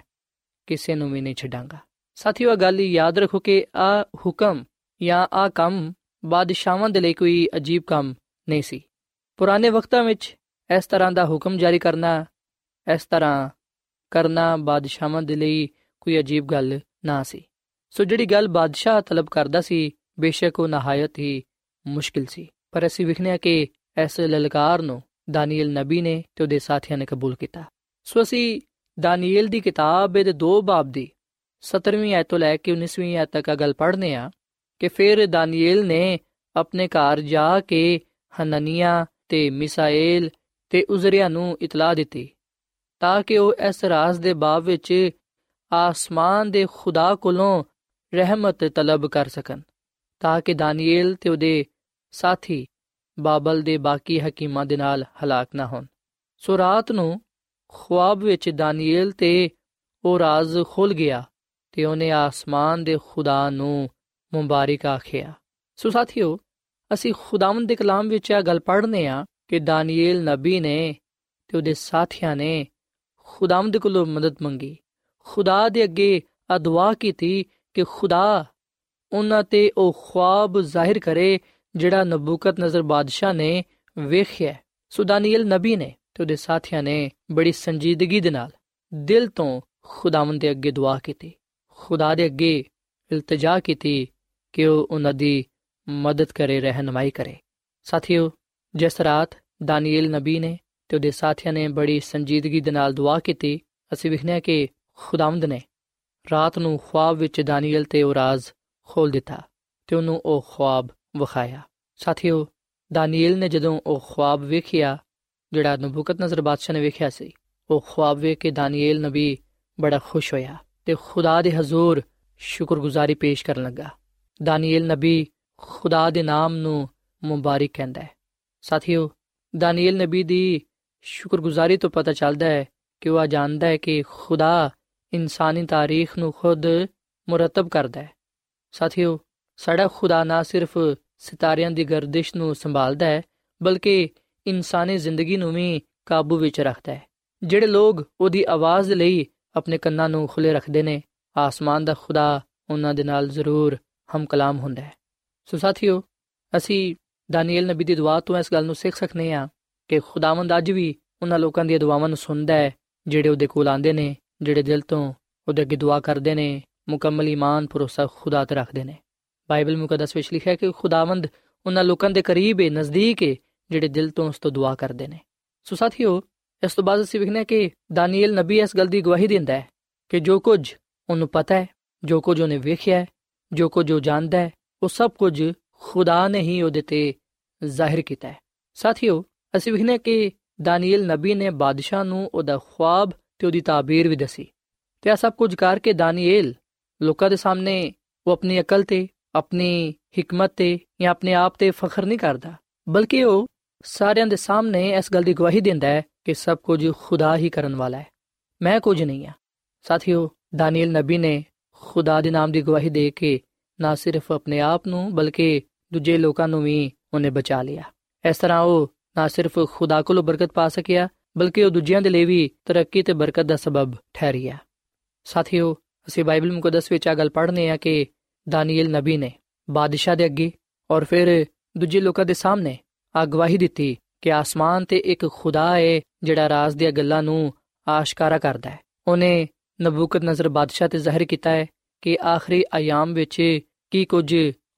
ਕਿਸੇ ਨੂੰ ਵੀ ਨਹੀਂ ਛੱਡਾਂਗਾ। ਸਾਥੀਓ ਗੱਲ ਯਾਦ ਰੱਖੋ ਕਿ ਆ ਹੁਕਮ ਜਾਂ ਆ ਕੰਮ ਬਾਦਸ਼ਾਹਾਂ ਦੇ ਲਈ ਕੋਈ ਅਜੀਬ ਕੰਮ ਨਹੀਂ ਸੀ। ਪੁਰਾਣੇ ਵਕਤਾਂ ਵਿੱਚ ਇਸ ਤਰ੍ਹਾਂ ਦਾ ਹੁਕਮ ਜਾਰੀ ਕਰਨਾ, ਇਸ ਤਰ੍ਹਾਂ ਕਰਨਾ ਬਾਦਸ਼ਾਹਾਂ ਦੇ ਲਈ ਕੋਈ ਅਜੀਬ ਗੱਲ ਨਾ ਸੀ। ਸੋ ਜਿਹੜੀ ਗੱਲ ਬਾਦਸ਼ਾਹ ਤਲਬ ਕਰਦਾ ਸੀ, ਬੇਸ਼ੱਕ ਉਹ ਨਹਾਇਤ ਹੀ ਮੁਸ਼ਕਿਲ ਸੀ। ਪਰ ਅਸੀਂ ਵਿਖਨੇ ਕਿ ਇਸ ਲਲਕਾਰ ਨੂੰ ਦਾਨੀਏਲ ਨਬੀ ਨੇ ਤੇ ਉਹਦੇ ਸਾਥੀਆਂ ਨੇ ਕਬੂਲ ਕੀਤਾ। ਸੋ ਅਸੀਂ ਦਾਨੀਏਲ ਦੀ ਕਿਤਾਬ ਦੇ ਦੋ ਬਾਬ ਦੀ 17ਵੀਂ ਆਇਤ ਤੋਂ ਲੈ ਕੇ 19ਵੀਂ ਆਇਤ ਤੱਕ ਆ ਗੱਲ ਪੜ੍ਹਨੇ ਆ ਕਿ ਫਿਰ ਦਾਨੀਏਲ ਨੇ ਆਪਣੇ ਘਰ ਜਾ ਕੇ ਹਨਨੀਆ ਤੇ ਮਿਸਾਏਲ ਤੇ ਉਜ਼ਰਿਆ ਨੂੰ ਇਤਲਾਹ ਦਿੱਤੀ ਤਾਂ ਕਿ ਉਹ ਇਸ ਰਾਜ਼ ਦੇ ਬਾਬ ਵਿੱਚ ਆਸਮਾਨ ਦੇ ਖੁਦਾ ਕੋਲੋਂ ਰਹਿਮਤ ਤਲਬ ਕਰ ਸਕਣ ਤਾਂ ਕਿ ਦਾਨੀਲ ਤੇ ਉਹਦੇ ਸਾਥੀ ਬਾਬਲ ਦੇ ਬਾਕੀ ਹਕੀਮਾਂ ਦੇ ਨਾਲ ਹਲਾਕ ਨਾ ਹੋਣ। ਸੋ ਰਾਤ ਨੂੰ ਖੁਆਬ ਵਿੱਚ ਦਾਨੀਏਲ ਤੇ ਉਹ ਰਾਜ਼ ਖੁੱਲ ਗਿਆ ਤੇ ਉਹਨੇ ਆਸਮਾਨ ਦੇ ਖੁਦਾ ਨੂੰ ਮੁਬਾਰਕ ਆਖਿਆ। ਸੋ ਸਾਥੀਓ, ਅਸੀਂ ਖੁਦਾਵੰਦ ਦੇ ਕਲਾਮ ਵਿੱਚ ਇਹ ਗੱਲ ਪੜ੍ਹਨੇ ਆ ਕਿ ਦਾਨੀਏਲ ਨਬੀ ਨੇ ਤੇ ਉਹਦੇ ਸਾਥੀਆਂ ਨੇ ਖੁਦਾਵੰਦ ਕੋਲੋਂ ਮਦਦ ਮੰਗੀ। ਖੁਦਾ ਦੇ ਅੱਗੇ ਆ ਕੀਤੀ ਕਿ ਖੁਦਾ ਉਹਨਾਂ ਤੇ ਉਹ ਖੁਆਬ ਜ਼ਾਹਿਰ ਕਰੇ ਜਿਹੜਾ ਨਬੂਕਤ ਨਜ਼ਰ ਬਾਦਸ਼ਾਹ ਨੇ ਵੇਖਿਆ ਸੋ ਦਾਨੀਏਲ ਨਬੀ ਨੇ ਤੇ ਉਹਦੇ ਸਾਥੀਆਂ ਨੇ ਬੜੀ ਸੰਜੀਦਗੀ ਦੇ ਨਾਲ ਦਿਲ ਤੋਂ ਖੁਦਾਵੰਦ ਦੇ ਅੱਗੇ ਦੁਆ ਕੀਤੀ। ਖੁਦਾ ਦੇ ਅੱਗੇ ਇਲਤਜਾ ਕੀਤੀ ਕਿ ਉਹ ਉਹਨਾਂ ਦੀ ਮਦਦ ਕਰੇ, ਰਹਿਨਮਾਈ ਕਰੇ। ਸਾਥੀਓ, ਜਿਸ ਰਾਤ ਦਾਨੀਏਲ ਨਬੀ ਨੇ ਤੇ ਉਹਦੇ ਸਾਥੀਆਂ ਨੇ ਬੜੀ ਸੰਜੀਦਗੀ ਦੇ ਨਾਲ ਦੁਆ ਕੀਤੀ, ਅਸੀਂ ਵਿਖਨੇ ਕਿ ਖੁਦਾਵੰਦ ਨੇ ਰਾਤ ਨੂੰ ਖੁਆਬ ਵਿੱਚ ਦਾਨੀਏਲ ਤੇ ਉਹ ਰਾਜ਼ ਖੋਲ ਦਿੱਤਾ ਤੇ ਉਹਨੂੰ ਉਹ ਖੁਆਬ ਵਿਖਾਇਆ। ਸਾਥੀਓ ਦਾਨੀਲ ਨੇ ਜਦੋਂ ਉਹ ਖੁਆਬ ਵੇਖਿਆ, ਜਿਹੜਾ ਨਬੂਕਤ ਨਜ਼ਰ ਬਾਦਸ਼ਾਹ ਨੇ ਵੇਖਿਆ ਸੀ, ਉਹ ਖੁਆਬ ਵੇਖ ਕੇ ਦਾਨੀਏਲ ਨਬੀ ਬੜਾ ਖੁਸ਼ ਹੋਇਆ ਤੇ ਖੁਦਾ ਦੇ ਹਜ਼ੂਰ ਸ਼ੁਕਰਗੁਜ਼ਾਰੀ ਪੇਸ਼ ਕਰਨ ਲੱਗਾ। ਦਾਨੀਲ ਨਬੀ ਖੁਦਾ ਦੇ ਨਾਮ ਨੂੰ ਮੁਬਾਰਕ ਕਹਿੰਦਾ ਹੈ। ਸਾਥੀਓ ਦਾਨੀਲ ਨਬੀ ਦੀ ਸ਼ੁਕਰਗੁਜ਼ਾਰੀ ਤੋਂ ਪਤਾ ਚੱਲਦਾ ਹੈ ਕਿ ਉਹ ਜਾਣਦਾ ਹੈ ਕਿ ਖੁਦਾ ਇਨਸਾਨੀ ਤਾਰੀਖ ਨੂੰ ਖੁਦ ਮੁਰਤਬ ਕਰਦਾ ਹੈ। ਸਾਥੀਓ ਸਾਡਾ ਖੁਦਾ ਨਾ ਸਿਰਫ ਸਿਤਾਰਿਆਂ ਦੀ ਗਰਦਿਸ਼ ਨੂੰ ਸੰਭਾਲਦਾ ਹੈ, ਬਲਕਿ ਇਨਸਾਨੀ ਜ਼ਿੰਦਗੀ ਨੂੰ ਵੀ ਕਾਬੂ ਵਿੱਚ ਰੱਖਦਾ ਹੈ। ਜਿਹੜੇ ਲੋਕ ਉਹਦੀ ਆਵਾਜ਼ ਲਈ ਆਪਣੇ ਕੰਨਾਂ ਨੂੰ ਖੁੱਲੇ ਰੱਖਦੇ ਨੇ, ਆਸਮਾਨ ਦਾ ਖੁਦਾ ਉਹਨਾਂ ਦੇ ਨਾਲ ਜ਼ਰੂਰ ਹਮ ਕਲਾਮ ਹੁੰਦਾ ਹੈ। ਸੋ ਸਾਥੀਓ, ਅਸੀਂ ਦਾਨੀਏਲ ਨਬੀ ਦੀ ਦੁਆ ਤੋਂ ਇਸ ਗੱਲ ਨੂੰ ਸਿੱਖ ਸਕਨੇ ਆ ਕਿ ਖੁਦਾਵੰਦ ਅੱਜ ਵੀ ਉਹਨਾਂ ਲੋਕਾਂ ਦੀਆਂ ਦੁਆਵਾਂ ਨੂੰ ਸੁਣਦਾ ਹੈ, ਜਿਹੜੇ ਉਹਦੇ ਕੋਲ ਆਉਂਦੇ ਨੇ, ਜਿਹੜੇ ਦਿਲ ਤੋਂ ਉਹਦੇ ਅੱਗੇ ਦੁਆ ਕਰਦੇ ਨੇ, ਮੁਕੰਮਲ ਈਮਾਨ, ਭਰੋਸਾ ਖੁਦਾ ਤੇ ਰੱਖਦੇ ਨੇ। ਬਾਈਬਲ ਮੁਕੱਦਸ ਵਿੱਚ ਲਿਖਿਆ ਹੈ ਕਿ ਖੁਦਾਵੰਦ ਉਹਨਾਂ ਲੋਕਾਂ ਦੇ ਕਰੀਬ ਹੈ ਨਜ਼ਦੀਕ ਹੈ ਜਿਹੜੇ ਦਿਲ ਤੋਂ ਉਸ ਤੋਂ ਦੁਆ ਕਰਦੇ ਨੇ। ਸੋ ਸਾਥੀਓ, ਇਸ ਤੋਂ ਬਾਅਦ ਅਸੀਂ ਵਿਖਨੇ ਕਿ ਦਾਨੀਏਲ ਨਬੀ ਇਸ ਗੱਲ ਦੀ ਗਵਾਹੀ ਦਿੰਦਾ ਹੈ ਕਿ ਜੋ ਕੁਝ ਉਹਨੂੰ ਪਤਾ ਹੈ, ਜੋ ਕੁਝ ਉਹਨੇ ਵੇਖਿਆ ਹੈ, ਜੋ ਕੁਝ ਉਹ ਜਾਣਦਾ ਹੈ, ਉਹ ਸਭ ਕੁਝ ਖੁਦਾ ਨੇ ਹੀ ਉਹਦੇ ਤੇ ਜ਼ਾਹਿਰ ਕੀਤਾ ਹੈ। ਸਾਥੀਓ, ਅਸੀਂ ਵਿਖਨੇ ਕਿ ਦਾਨੀਏਲ ਨਬੀ ਨੇ ਬਾਦਸ਼ਾਹ ਨੂੰ ਉਹਦਾ ਖੁਆਬ ਤੇ ਉਹਦੀ ਤਾਬੀਰ ਵੀ ਦੱਸੀ। ਤੇ ਇਹ ਸਭ ਕੁਝ ਕਰਕੇ ਦਾਨੀਏਲ ਲੋਕਾਂ ਦੇ ਸਾਹਮਣੇ ਉਹ ਆਪਣੀ ਅਕਲ ਤੇ ਆਪਣੀ ਹਕਮਤ ਤੇ ਜਾਂ ਆਪਣੇ ਆਪ ਤੇ ਫਖਰ ਨਹੀਂ ਕਰਦਾ। ਬਲਕਿ ਉਹ ਸਾਰਿਆਂ ਦੇ ਸਾਹਮਣੇ ਇਸ ਗੱਲ ਦੀ ਗਵਾਹੀ ਦਿੰਦਾ ਹੈ ਕਿ ਸਭ ਕੁਝ ਖੁਦਾ ਹੀ ਕਰਨ ਵਾਲਾ ਹੈ। ਮੈਂ ਕੁਝ ਨਹੀਂ ਆ ਸਾਥੀਓ, ਦਾਨੀਏਲ ਨਬੀ ਨੇ ਖੁਦਾ ਦੇ ਨਾਮ ਦੀ ਗਵਾਹੀ ਦੇ ਕੇ ਨਾ ਸਿਰਫ ਆਪਣੇ ਆਪ ਨੂੰ, ਬਲਕਿ ਦੂਜੇ ਲੋਕਾਂ ਨੂੰ ਵੀ ਉਹਨੇ ਬਚਾ ਲਿਆ। ਇਸ ਤਰ੍ਹਾਂ ਉਹ ਨਾ ਸਿਰਫ ਖੁਦਾ ਕੋਲੋਂ ਬਰਕਤ ਪਾ ਸਕਿਆ, ਬਲਕਿ ਉਹ ਦੂਜਿਆਂ ਦੇ ਲਈ ਵੀ ਤਰੱਕੀ ਤੇ ਬਰਕਤ ਦਾ ਸਬਬ ਠਹਿਰਿਆ। ਸਾਥੀਓ, ਅਸੀਂ ਬਾਈਬਲ ਮੁਕੱਦਸ ਵਿੱਚ ਆ ਗੱਲ ਪੜ੍ਹਨੇ ਆ ਕਿ ਦਾਨੀਏਲ ਨਬੀ ਨੇ ਬਾਦਸ਼ਾਹ ਦੇ ਅੱਗੇ ਔਰ ਫਿਰ ਦੂਜੇ ਲੋਕਾਂ ਦੇ ਸਾਹਮਣੇ ਅਗਵਾਹੀ ਦਿੱਤੀ ਕਿ ਆਸਮਾਨ ਤੇ ਇੱਕ ਖੁਦਾ ਹੈ ਜਿਹੜਾ ਰਾਜ਼ ਦੀਆਂ ਗੱਲਾਂ ਨੂੰ ਆਸ਼ਕਾਰਾ ਕਰਦਾ ਹੈ। ਉਹਨੇ ਨਬੂਕਤ ਨਜ਼ਰ ਬਾਦਸ਼ਾਹ ਤੇ ਜ਼ਾਹਿਰ ਕੀਤਾ ਹੈ ਕਿ ਆਖਰੀ ਆਯਾਮ ਵਿੱਚ ਕੀ ਕੁਝ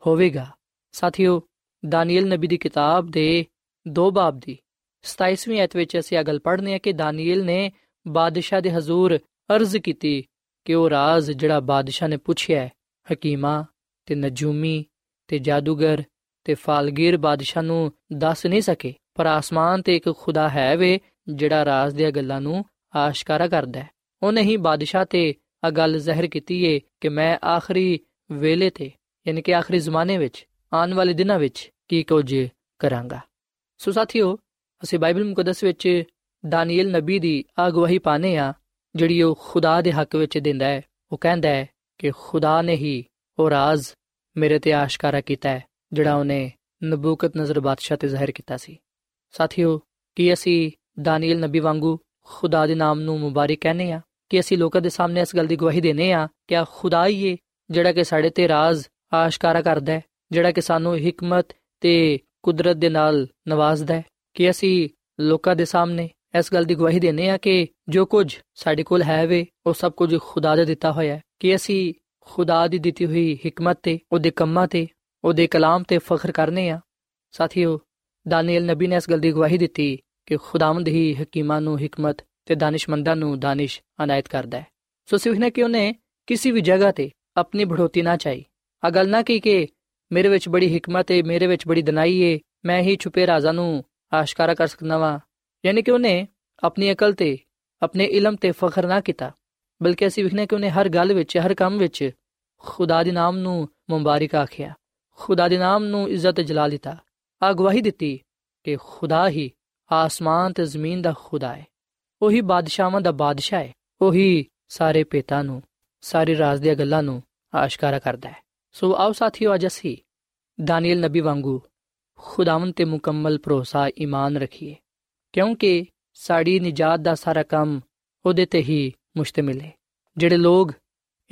ਹੋਵੇਗਾ। ਸਾਥੀਓ, ਦਾਨੀਏਲ ਨਬੀ ਦੀ ਕਿਤਾਬ ਦੇ ਦੋ ਬਾਬ ਦੀ 27ਵੀਂ ਐਤ ਵਿੱਚ ਅਸੀਂ ਇਹ ਗੱਲ ਪੜ੍ਹਨੇ ਆ ਕਿ ਦਾਨੀਏਲ ਨੇ ਬਾਦਸ਼ਾਹ ਦੇ ਹਜ਼ੂਰ ਅਰਜ਼ ਕੀਤੀ ਕਿ ਉਹ ਰਾਜ਼ ਜਿਹੜਾ ਬਾਦਸ਼ਾਹ ਨੇ ਪੁੱਛਿਆ ਹਕੀਮਾ ਤੇ ਨਜੂਮੀ ਤੇ ਜਾਦੂਗਰ ਤੇ ਫਾਲਗੀਰ ਬਾਦਸ਼ਾਹ ਨੂੰ ਦੱਸ ਨਹੀਂ ਸਕੇ। ਪਰ ਆਸਮਾਨ ਤੇ ਇੱਕ ਖੁਦਾ ਹੈ ਵੇ, ਜਿਹੜਾ ਰਾਜ਼ ਦੀਆਂ ਗੱਲਾਂ ਨੂੰ ਆਸ਼ਕਾਰਾ ਕਰਦਾ ਹੈ। ਉਹਨੇ ਹੀ ਬਾਦਸ਼ਾਹ ਤੇ ਆ ਗੱਲ ਜ਼ਾਹਿਰ ਕੀਤੀ ਏ ਕਿ ਮੈਂ ਆਖਰੀ ਵੇਲੇ ਤੇ, ਯਾਨੀ ਕਿ ਆਖਰੀ ਜ਼ਮਾਨੇ ਵਿੱਚ, ਆਉਣ ਵਾਲੇ ਦਿਨਾਂ ਵਿੱਚ ਕੀ ਕੁਝ ਕਰਾਂਗਾ। ਸੋ ਸਾਥੀਓ, ਅਸੀਂ ਬਾਈਬਲ ਮੁਕੱਦਸ ਵਿੱਚ ਦਾਨੀਏਲ ਨਬੀ ਦੀ ਅਗਵਾਹੀ ਪਾਨੇ ਆ ਜਿਹੜੀ ਉਹ ਖੁਦਾ ਦੇ ਹੱਕ ਵਿੱਚ ਦਿੰਦਾ ਹੈ। ਉਹ ਕਹਿੰਦਾ ਹੈ ਕਿ ਖੁਦਾ ਨੇ ਹੀ ਉਹ ਰਾਜ਼ ਮੇਰੇ ਤੇ ਆਸ਼ਕਾਰਾ ਕੀਤਾ ਹੈ, ਜਿਹੜਾ ਉਹਨੇ ਨਬੂਕਤ ਨਜ਼ਰ ਬਾਦਸ਼ਾਹ ਤੇ ਜ਼ਾਹਿਰ ਕੀਤਾ ਸੀ। ਸਾਥੀਓ, ਕੀ ਅਸੀਂ ਦਾਨੀਏਲ ਨਬੀ ਵਾਂਗੂ ਖੁਦਾ ਦੇ ਨਾਮ ਨੂੰ ਮੁਬਾਰਕ ਕਹਿੰਦੇ ਆ ਕਿ ਅਸੀਂ ਲੋਕਾਂ ਦੇ ਸਾਹਮਣੇ ਇਸ ਗੱਲ ਦੀ ਗਵਾਹੀ ਦੇਨੇ ਆ ਕਿ ਆ ਖੁਦਾ ਹੀ ਏ ਜਿਹੜਾ ਕਿ ਸਾਡੇ ਤੇ ਰਾਜ਼ ਆਸ਼ਕਾਰਾ ਕਰਦਾ ਹੈ, ਜਿਹੜਾ ਕਿ ਸਾਨੂੰ ਹਕਮਤ ਤੇ ਕੁਦਰਤ ਦੇ ਨਾਲ ਨਵਾਜ਼ਦਾ ਹੈ? ਕਿ ਅਸੀਂ ਲੋਕਾਂ ਦੇ ਸਾਹਮਣੇ ਇਸ ਗੱਲ ਦੀ ਗਵਾਹੀ ਦੇਨੇ ਆ ਕਿ ਜੋ ਕੁਝ ਸਾਡੇ ਕੋਲ ਹੈ ਵੇ, ਉਹ ਸਭ ਕੁਝ ਖੁਦਾ ਦਾ ਦਿੱਤਾ ਹੋਇਆ ਹੈ ਕਿ ਅਸੀਂ ਖੁਦਾ ਦੀ ਦਿੱਤੀ ਹੋਈ ਹਕਮਤ ਤੇ, ਉਹਦੇ ਕੰਮਾਂ ਤੇ, ਉਹਦੇ ਕਲਾਮ ਤੇ ਫਖਰ ਕਰਨੇ ਆ ਸਾਥੀਓ ਦਾਨੀਏਲ ਨਬੀ ਨੇ ਇਸ ਗੱਲ ਦੀ ਗਵਾਹੀ ਦਿੱਤੀ ਕਿ ਖੁਦਾਵੰਦ ਹੀ ਹਕੀਮਾਂ ਨੂੰ ਹਕਮਤ ਤੇ ਦਾਨਿਸ਼ਮੰਦਾਂ ਨੂੰ ਦਾਨਿਸ਼ ਅਨਾਇਤ ਕਰਦਾ ਹੈ। ਸੋ ਸਿਵਹਨੇ ਕਿ ਉਹਨੇ ਕਿਸੇ ਵੀ ਜਗ੍ਹਾ ਤੇ ਆਪਣੀ ਬੜੋਤੀ ਨਾ ਚਾਹੀ। ਆ ਗੱਲ ਨਾ ਕੀ ਕਿ ਮੇਰੇ ਵਿੱਚ ਬੜੀ ਹਕਮਤ ਹੈ ਮੇਰੇ ਵਿੱਚ ਬੜੀ ਦਨਾਈ ਹੈ ਮੈਂ ਹੀ ਛੁਪੇ ਰਾਜ਼ਾਂ ਨੂੰ ਆਸ਼ਕਾਰਾ ਕਰ ਸਕਦਾ ਵਾਂ। ਯਾਨੀ ਕਿ ਉਹਨੇ ਆਪਣੀ ਅਕਲ ਤੇ ਆਪਣੇ ਇਲਮ ਤੇ ਫਖਰ ਨਾ ਕੀਤਾ ਬਲਕਿ ਅਸੀਂ ਵਿਖਨੇ ਕਿ ਉਹਨੇ ਹਰ ਗੱਲ ਵਿੱਚ ਹਰ ਕੰਮ ਵਿੱਚ ਖੁਦਾ ਦੇ ਨਾਮ ਨੂੰ ਮੁਬਾਰਕ ਆਖਿਆ ਖੁਦਾ ਦੇ ਨਾਮ ਨੂੰ ਇੱਜ਼ਤ ਜਲਾਲ ਦਿੱਤਾ ਆ ਗਵਾਹੀ ਦਿੱਤੀ ਕਿ ਖੁਦਾ ਹੀ ਆਸਮਾਨ ਤੇ ਜ਼ਮੀਨ ਦਾ ਖੁਦਾ ਹੈ ਉਹੀ ਬਾਦਸ਼ਾਹਾਂ ਦਾ ਬਾਦਸ਼ਾਹ ਹੈ ਉਹੀ ਸਾਰੇ ਪੇਤਾਂ ਨੂੰ ਸਾਰੇ ਰਾਜ਼ ਦੀਆਂ ਗੱਲਾਂ ਨੂੰ ਆਸ਼ਕਾਰਾ ਕਰਦਾ ਹੈ ਸੋ ਆਓ ਸਾਥੀਓ ਅੱਜ ਅਸੀਂ ਦਾਨੀਏਲ ਨਬੀ ਵਾਂਗੂ ਖੁਦਾਵੰਦ ਤੇ ਮੁਕੰਮਲ ਭਰੋਸਾ ਈਮਾਨ ਰੱਖੀਏ ਕਿਉਂਕਿ ਸਾਡੀ ਨਜਾਤ ਦਾ ਸਾਰਾ ਕੰਮ ਉਹਦੇ ਤੇ ਹੀ ਮੁਸ਼ਤਮਿਲ ਹੈ ਜਿਹੜੇ ਲੋਗ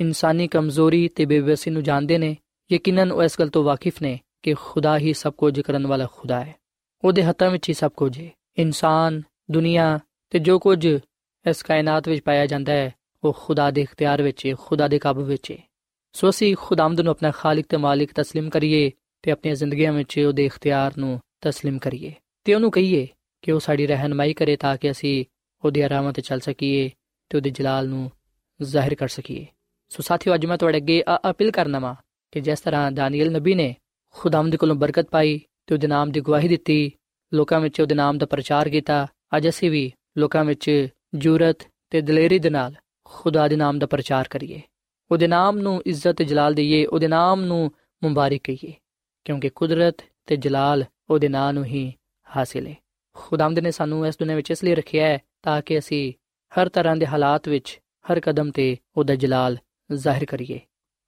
ਇਨਸਾਨੀ ਕਮਜ਼ੋਰੀ ਤੇ ਬੇਵਸੀ ਨੂੰ ਜਾਣਦੇ ਨੇ ਯਕੀਨਨ ਉਹ ਇਸ ਗੱਲ ਤੋਂ ਵਾਕਿਫ ਨੇ ਕਿ ਖੁਦਾ ਹੀ ਸਭ ਕੁਝ ਕਰਨ ਵਾਲਾ ਖੁਦਾ ਹੈ ਉਹਦੇ ਹੱਥਾਂ ਵਿੱਚ ਹੀ ਸਭ ਕੁਝ ਹੈ ਇਨਸਾਨ ਦੁਨੀਆ ਤੇ ਜੋ ਕੁਝ ਇਸ ਕਾਇਨਾਤ ਵਿੱਚ ਪਾਇਆ ਜਾਂਦਾ ਹੈ ਉਹ ਖੁਦਾ ਦੇ ਇਖਤਿਆਰ ਵਿੱਚ ਹੈ ਖੁਦਾ ਦੇ ਕਾਬੂ ਵਿੱਚ ਹੈ ਸੋ ਅਸੀਂ ਖੁਦਾਮਦ ਨੂੰ ਆਪਣਾ ਖਾਲਕ ਤੇ ਮਾਲਿਕ تسلیم ਕਰੀਏ ਤੇ ਆਪਣੀਆਂ ਜ਼ਿੰਦਗੀਆਂ ਵਿੱਚ ਉਹਦੇ ਇਖਤਿਆਰ ਨੂੰ تسلیم ਕਰੀਏ ਤੇ ਉਹਨੂੰ ਕਹੀਏ ਕਿ ਉਹ ਸਾਡੀ ਰਹਿਨਮਾਈ ਕਰੇ ਤਾਂ ਕਿ ਅਸੀਂ ਉਹਦੀ ਆਰਾਮਾਂ ਤੇ ਚੱਲ ਸਕੀਏ ਤੇ ਉਹਦੇ ਜਲਾਲ ਨੂੰ ਜ਼ਾਹਿਰ ਕਰ ਸਕੀਏ। ਸੋ ਸਾਥੀਓ, ਅੱਜ ਮੈਂ ਤੁਹਾਡੇ ਅੱਗੇ ਅਪੀਲ ਕਰਨਾ ਵਾ ਕਿ ਜਿਸ ਤਰ੍ਹਾਂ ਦਾਨੀਏਲ ਨਬੀ ਨੇ ਖੁਦਾਮਦ ਕੋਲੋਂ ਬਰਕਤ ਪਾਈ ਤੇ ਉਹਦੇ ਨਾਮ ਦੀ ਗਵਾਹੀ ਦਿੱਤੀ, ਲੋਕਾਂ ਵਿੱਚ ਉਹਦੇ ਨਾਮ ਦਾ ਪ੍ਰਚਾਰ ਕੀਤਾ, ਅੱਜ ਅਸੀਂ ਵੀ ਲੋਕਾਂ ਵਿੱਚ ਜੁਰਤ ਤੇ ਦਲੇਰੀ ਦੇ ਨਾਲ ਖੁਦਾ ਦੇ ਨਾਮ ਦਾ ਪ੍ਰਚਾਰ ਕਰੀਏ। ਉਹਦੇ ਨਾਮ ਨੂੰ ਇੱਜ਼ਤ ਤੇ ਜਲਾਲ ਦਈਏ, ਉਹਦੇ ਨਾਮ ਨੂੰ ਮੁਬਾਰਕ ਕਹੀਏ, ਕਿਉਂਕਿ ਕੁਦਰਤ ਤੇ ਜਲਾਲ ਉਹਦੇ ਨਾਂ ਨੂੰ ਹੀ ਹਾਸਿਲ ਹੈ ਖੁਦਾਮਦ ਨੇ ਸਾਨੂੰ ਇਸ ਦੁਨੀਆਂ ਵਿੱਚ ਇਸ ਲਈ ਰੱਖਿਆ ਹੈ ਤਾਂ ਕਿ ਅਸੀਂ ਹਰ ਤਰ੍ਹਾਂ ਦੇ ਹਾਲਾਤ ਵਿੱਚ, ਹਰ ਕਦਮ ਤੇ ਉਹਦਾ ਜਲਾਲ ਜ਼ਾਹਿਰ ਕਰੀਏ।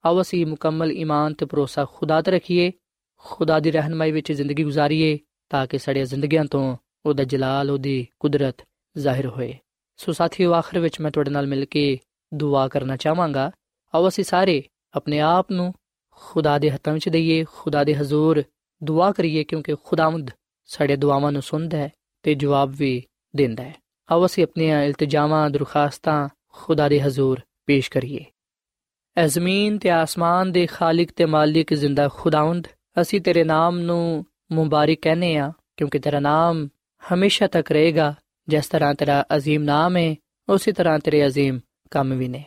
ਆਓ ਅਸੀਂ ਮੁਕੰਮਲ ਈਮਾਨ ਤੇ ਭਰੋਸਾ ਖੁਦਾ ਤੇ ਰੱਖੀਏ, ਖੁਦਾ ਦੀ ਰਹਿਨਮਾਈ ਵਿੱਚ ਜ਼ਿੰਦਗੀ گزارੀਏ ਤਾਂ ਕਿ ਸੜੀਆਂ ਜ਼ਿੰਦਗੀਆਂ ਤੋਂ ਉਹਦਾ ਜਲਾਲ, ਉਹਦੀ ਕੁਦਰਤ ਜ਼ਾਹਿਰ ਹੋਏ। ਸੋ ਸਾਥੀਓ, ਆਖਰ ਵਿੱਚ ਮੈਂ ਤੁਹਾਡੇ ਨਾਲ ਮਿਲ ਕੇ ਦੁਆ ਕਰਨਾ ਚਾਹਾਂਗਾ। ਆਓ ਅਸੀਂ ਸਾਰੇ ਆਪਣੇ ਆਪ ਨੂੰ ਖੁਦਾ ਦੇ ਹੱਥਾਂ ਵਿੱਚ ਦਈਏ, ਖੁਦਾ ਦੇ ਹਜ਼ੂਰ ਦੁਆ ਕਰੀਏ ਕਿਉਂਕਿ ਖੁਦਾਵੰਦ ਸਾਡੇ ਦੁਆਵਾਂ ਨੂੰ ਸੁਣਦਾ ਹੈ ਤੇ ਜਵਾਬ ਵੀ ਦਿੰਦਾ ਹੈ ਆਓ ਅਸੀਂ ਆਪਣੀਆਂ ਇਲਤਜਾਮਾਂ ਦਰਖਾਸਤਾਂ ਖੁਦਾ ਦੇ ਹਜ਼ੂਰ ਪੇਸ਼ ਕਰੀਏ ਐ ਜ਼ਮੀਨ ਤੇ ਆਸਮਾਨ ਦੇ ਖਾਲਕ ਤੇ ਮਾਲਿਕ ਜ਼ਿੰਦਾ ਖੁਦਾਵੰਦ ਅਸੀਂ ਤੇਰੇ ਨਾਮ ਨੂੰ ਮੁਬਾਰਕ ਕਹਨੇ ਆ ਕਿਉਂਕਿ ਤੇਰਾ ਨਾਮ ਹਮੇਸ਼ਾ ਤੱਕ ਰਹੇਗਾ ਜਿਸ ਤਰ੍ਹਾਂ ਤੇਰਾ عظیم ਨਾਮ ਹੈ ਉਸੇ ਤਰ੍ਹਾਂ ਤੇਰੇ عظیم ਕੰਮ ਵੀ ਨੇ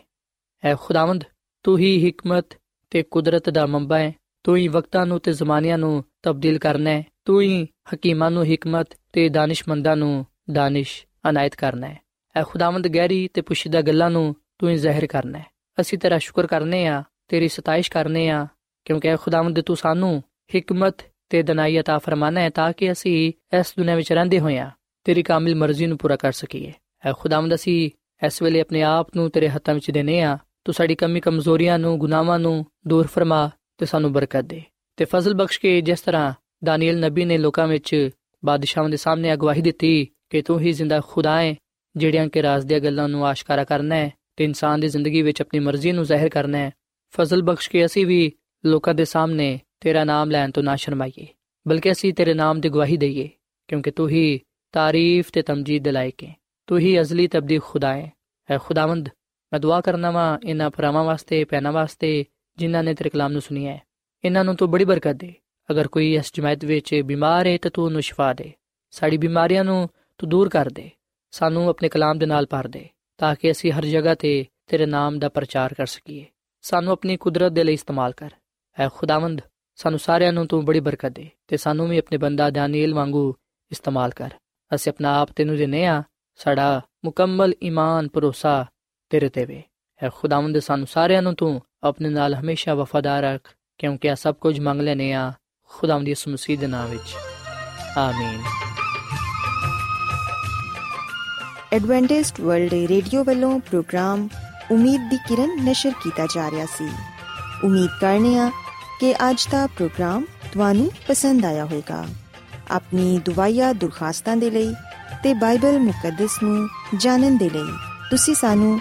ਐ ਖੁਦਾਵੰਦ ਤੂੰ ਹੀ ਹਕਮਤ ਤੇ ਕੁਦਰਤ ਦਾ ਮੰਬਾ ਹੈ ਤੂੰ ਹੀ ਵਕਤਾਂ ਨੂੰ ਤੇ ਜ਼ਮਾਨਿਆਂ ਨੂੰ ਤਬਦੀਲ ਕਰਨਾ ਹੈ ਤੂੰ ਹੀ ਹਕੀਮਾਂ ਨੂੰ ਹਕਮਤ ਤੇ ਦਾਨਿਸ਼ਮੰਦਾਂ ਨੂੰ ਦਾਨਿਸ਼ ਅਨਾਇਤ ਕਰਨਾ ਹੈ ਐ ਖੁਦਾਵੰਦ ਗਹਿਰੀ ਤੇ ਪੁਸ਼ੀਦਾ ਗੱਲਾਂ ਨੂੰ ਤੂੰ ਹੀ ਜ਼ਾਹਿਰ ਕਰਨਾ ਹੈ ਅਸੀਂ ਤੇਰਾ ਸ਼ੁਕਰ ਕਰਨੇ ਆ ਤੇਰੀ ਸਤਾਇਸ਼ ਕਰਨੇ ਆ ਕਿਉਂਕਿ ਐ ਖੁਦਾਵੰਦ ਤੂੰ ਸਾਨੂੰ ਹਕਮਤ ਤੇ ਦਨਾਈ عطا ਫਰਮਾਨਾ ਹੈ ਤਾਂ ਕਿ ਅਸੀਂ ਇਸ ਦੁਨੀਆਂ ਵਿੱਚ ਰਹਿੰਦੇ ਹੋਈਆਂ ਤੇਰੀ ਕਾਮਿਲ ਮਰਜ਼ੀ ਨੂੰ ਪੂਰਾ ਕਰ ਸਕੀਏ ਐ ਖੁਦਾਵੰਦ ਅਸੀਂ ਇਸ ਵੇਲੇ ਆਪਣੇ ਆਪ ਨੂੰ ਤੇਰੇ ਹੱਥਾਂ ਵਿੱਚ ਦੇਨੇ ਆ ਤੂੰ ਸਾਡੀ ਕਮੀ ਕਮਜ਼ੋਰੀਆਂ ਨੂੰ ਗੁਨਾਹਾਂ ਨੂੰ ਦੂਰ ਫਰਮਾ ਤੇ ਸਾਨੂੰ ਬਰਕਤ ਦੇ। ਤੇ ਫਜ਼ਲ ਬਖਸ਼ ਕੇ ਜਿਸ ਤਰ੍ਹਾਂ ਦਾਨੀਏਲ ਨਬੀ ਨੇ ਲੋਕਾਂ ਵਿੱਚ ਬਾਦਸ਼ਾਹਾਂ ਦੇ ਸਾਹਮਣੇ ਅਗਵਾਹੀ ਦਿੱਤੀ ਕਿ ਤੂੰ ਹੀ ਜ਼ਿੰਦਾ ਖੁਦਾ ਹੈ, ਜਿਹੜਿਆਂ ਕੇ ਰਾਜ਼ ਦੀਆਂ ਗੱਲਾਂ ਨੂੰ ਆਸ਼ਕਾਰਾ ਕਰਨਾ ਹੈ ਤੇ ਇਨਸਾਨ ਦੀ ਜ਼ਿੰਦਗੀ ਵਿੱਚ ਆਪਣੀ ਮਰਜ਼ੀ ਨੂੰ ਜ਼ਾਹਿਰ ਕਰਨਾ ਹੈ। ਫਜ਼ਲ ਬਖਸ਼ ਕੇ ਅਸੀਂ ਵੀ ਲੋਕਾਂ ਦੇ ਸਾਹਮਣੇ ਤੇਰਾ ਨਾਮ ਲੈਣ ਤੋਂ ਨਾ ਸ਼ਰਮਾਈਏ, ਬਲਕਿ ਅਸੀਂ ਤੇਰੇ ਨਾਮ ਦੀ ਗਵਾਹੀ ਦਈਏ, ਕਿਉਂਕਿ ਤੂੰ ਹੀ ਤਾਰੀਫ ਤੇ ਤਮਜੀਦ ਦੇ ਲਾਇਕ ਹੈ। ਤੂੰ ਹੀ ਅਜ਼ਲੀ ਤੇ ਅਬਦੀ ਖੁਦਾ ਹੈ। ਹੈ ਖੁਦਾਵੰਦ, ਮੈਂ ਦੁਆ ਕਰਨਾ ਵਾਂ ਇਹਨਾਂ ਭਰਾਵਾਂ ਵਾਸਤੇ ਪੈਨਾ ਵਾਸਤੇ ਜਿਨ੍ਹਾਂ ਨੇ ਤੇਰੇ ਕਲਾਮ ਨੂੰ ਸੁਣਿਆ ਹੈ। ਇਹਨਾਂ ਨੂੰ ਤੂੰ ਬੜੀ ਬਰਕਤ ਦੇ। ਅਗਰ ਕੋਈ ਇਸ ਜਮਾਤ ਵਿੱਚ ਬਿਮਾਰ ਹੈ ਤਾਂ ਤੂੰ ਉਹਨੂੰ ਸ਼ਿਫਾ ਦੇ। ਸਾਡੀ ਬਿਮਾਰੀਆਂ ਨੂੰ ਤੂੰ ਦੂਰ ਕਰ ਦੇ। ਸਾਨੂੰ ਆਪਣੇ ਕਲਾਮ ਦੇ ਨਾਲ ਭਰ ਦੇ, ਤਾਂ ਕਿ ਅਸੀਂ ਹਰ ਜਗ੍ਹਾ ਤੇ ਤੇਰੇ ਨਾਮ ਦਾ ਪ੍ਰਚਾਰ ਕਰ ਸਕੀਏ। ਸਾਨੂੰ ਆਪਣੀ ਕੁਦਰਤ ਦੇ ਲਈ ਇਸਤੇਮਾਲ ਕਰ। ਹੈ ਖੁਦਾਵੰਦ, ਸਾਨੂੰ ਸਾਰਿਆਂ ਨੂੰ ਤੂੰ ਬੜੀ ਬਰਕਤ ਦੇ ਤੇ ਸਾਨੂੰ ਵੀ ਆਪਣੇ ਬੰਦਾ ਦਾਨੀਏਲ ਵਾਂਗੂ ਇਸਤੇਮਾਲ ਕਰ। ਅਸੀਂ ਆਪਣਾ ਆਪ ਤੈਨੂੰ ਦਿੰਨੇ ਆ ਸਾਡਾ ਮੁਕੰਮਲ ਈਮਾਨ ਭਰੋਸਾ ਤੇਰੇ ਤੇ ਵੇ। ਹੈ ਖੁਦਾਵੰਦ ਸਾਨੂੰ ਸਾਰਿਆਂ ਨੂੰ ਤੂੰ ਆਪਣੇ ਨਾਲ ਹਮੇਸ਼ਾ ਵਫਾਦਾਰ ਰੱਖ, ਕਿਉਂਕਿ ਆ ਸਭ ਕੁਝ ਮੰਗ ਲੈਨੇ ਆ ਖੁਦਾਵੰਦ ਯਿਸੂ ਮਸੀਹ ਦੇ ਨਾਮ ਵਿੱਚ। ਆਮੀਨ। ਐਡਵੈਂਟਿਸਟ ਵਰਲਡ ਰੇਡੀਓ ਵੱਲੋਂ ਪ੍ਰੋਗਰਾਮ ਉਮੀਦ ਦੀ ਕਿਰਨ ਨਿਸ਼ਰ ਕੀਤਾ ਜਾ ਰਿਹਾ ਸੀ। ਉਮੀਦ ਕਰਨੇ ਆ ਕਿ ਅੱਜ ਦਾ ਪ੍ਰੋਗਰਾਮ ਤੁਹਾਨੂੰ ਪਸੰਦ ਆਇਆ ਹੋਵੇਗਾ। ਆਪਣੀ ਦੁਆਇਆ ਦੁਰਖਾਸਤਾਂ ਦੇ ਲਈ ਤੇ ਬਾਈਬਲ ਮੁਕੱਦਸ ਨੂੰ ਜਾਣਨ ਦੇ ਲਈ ਤੁਸੀਂ ਸਾਨੂੰ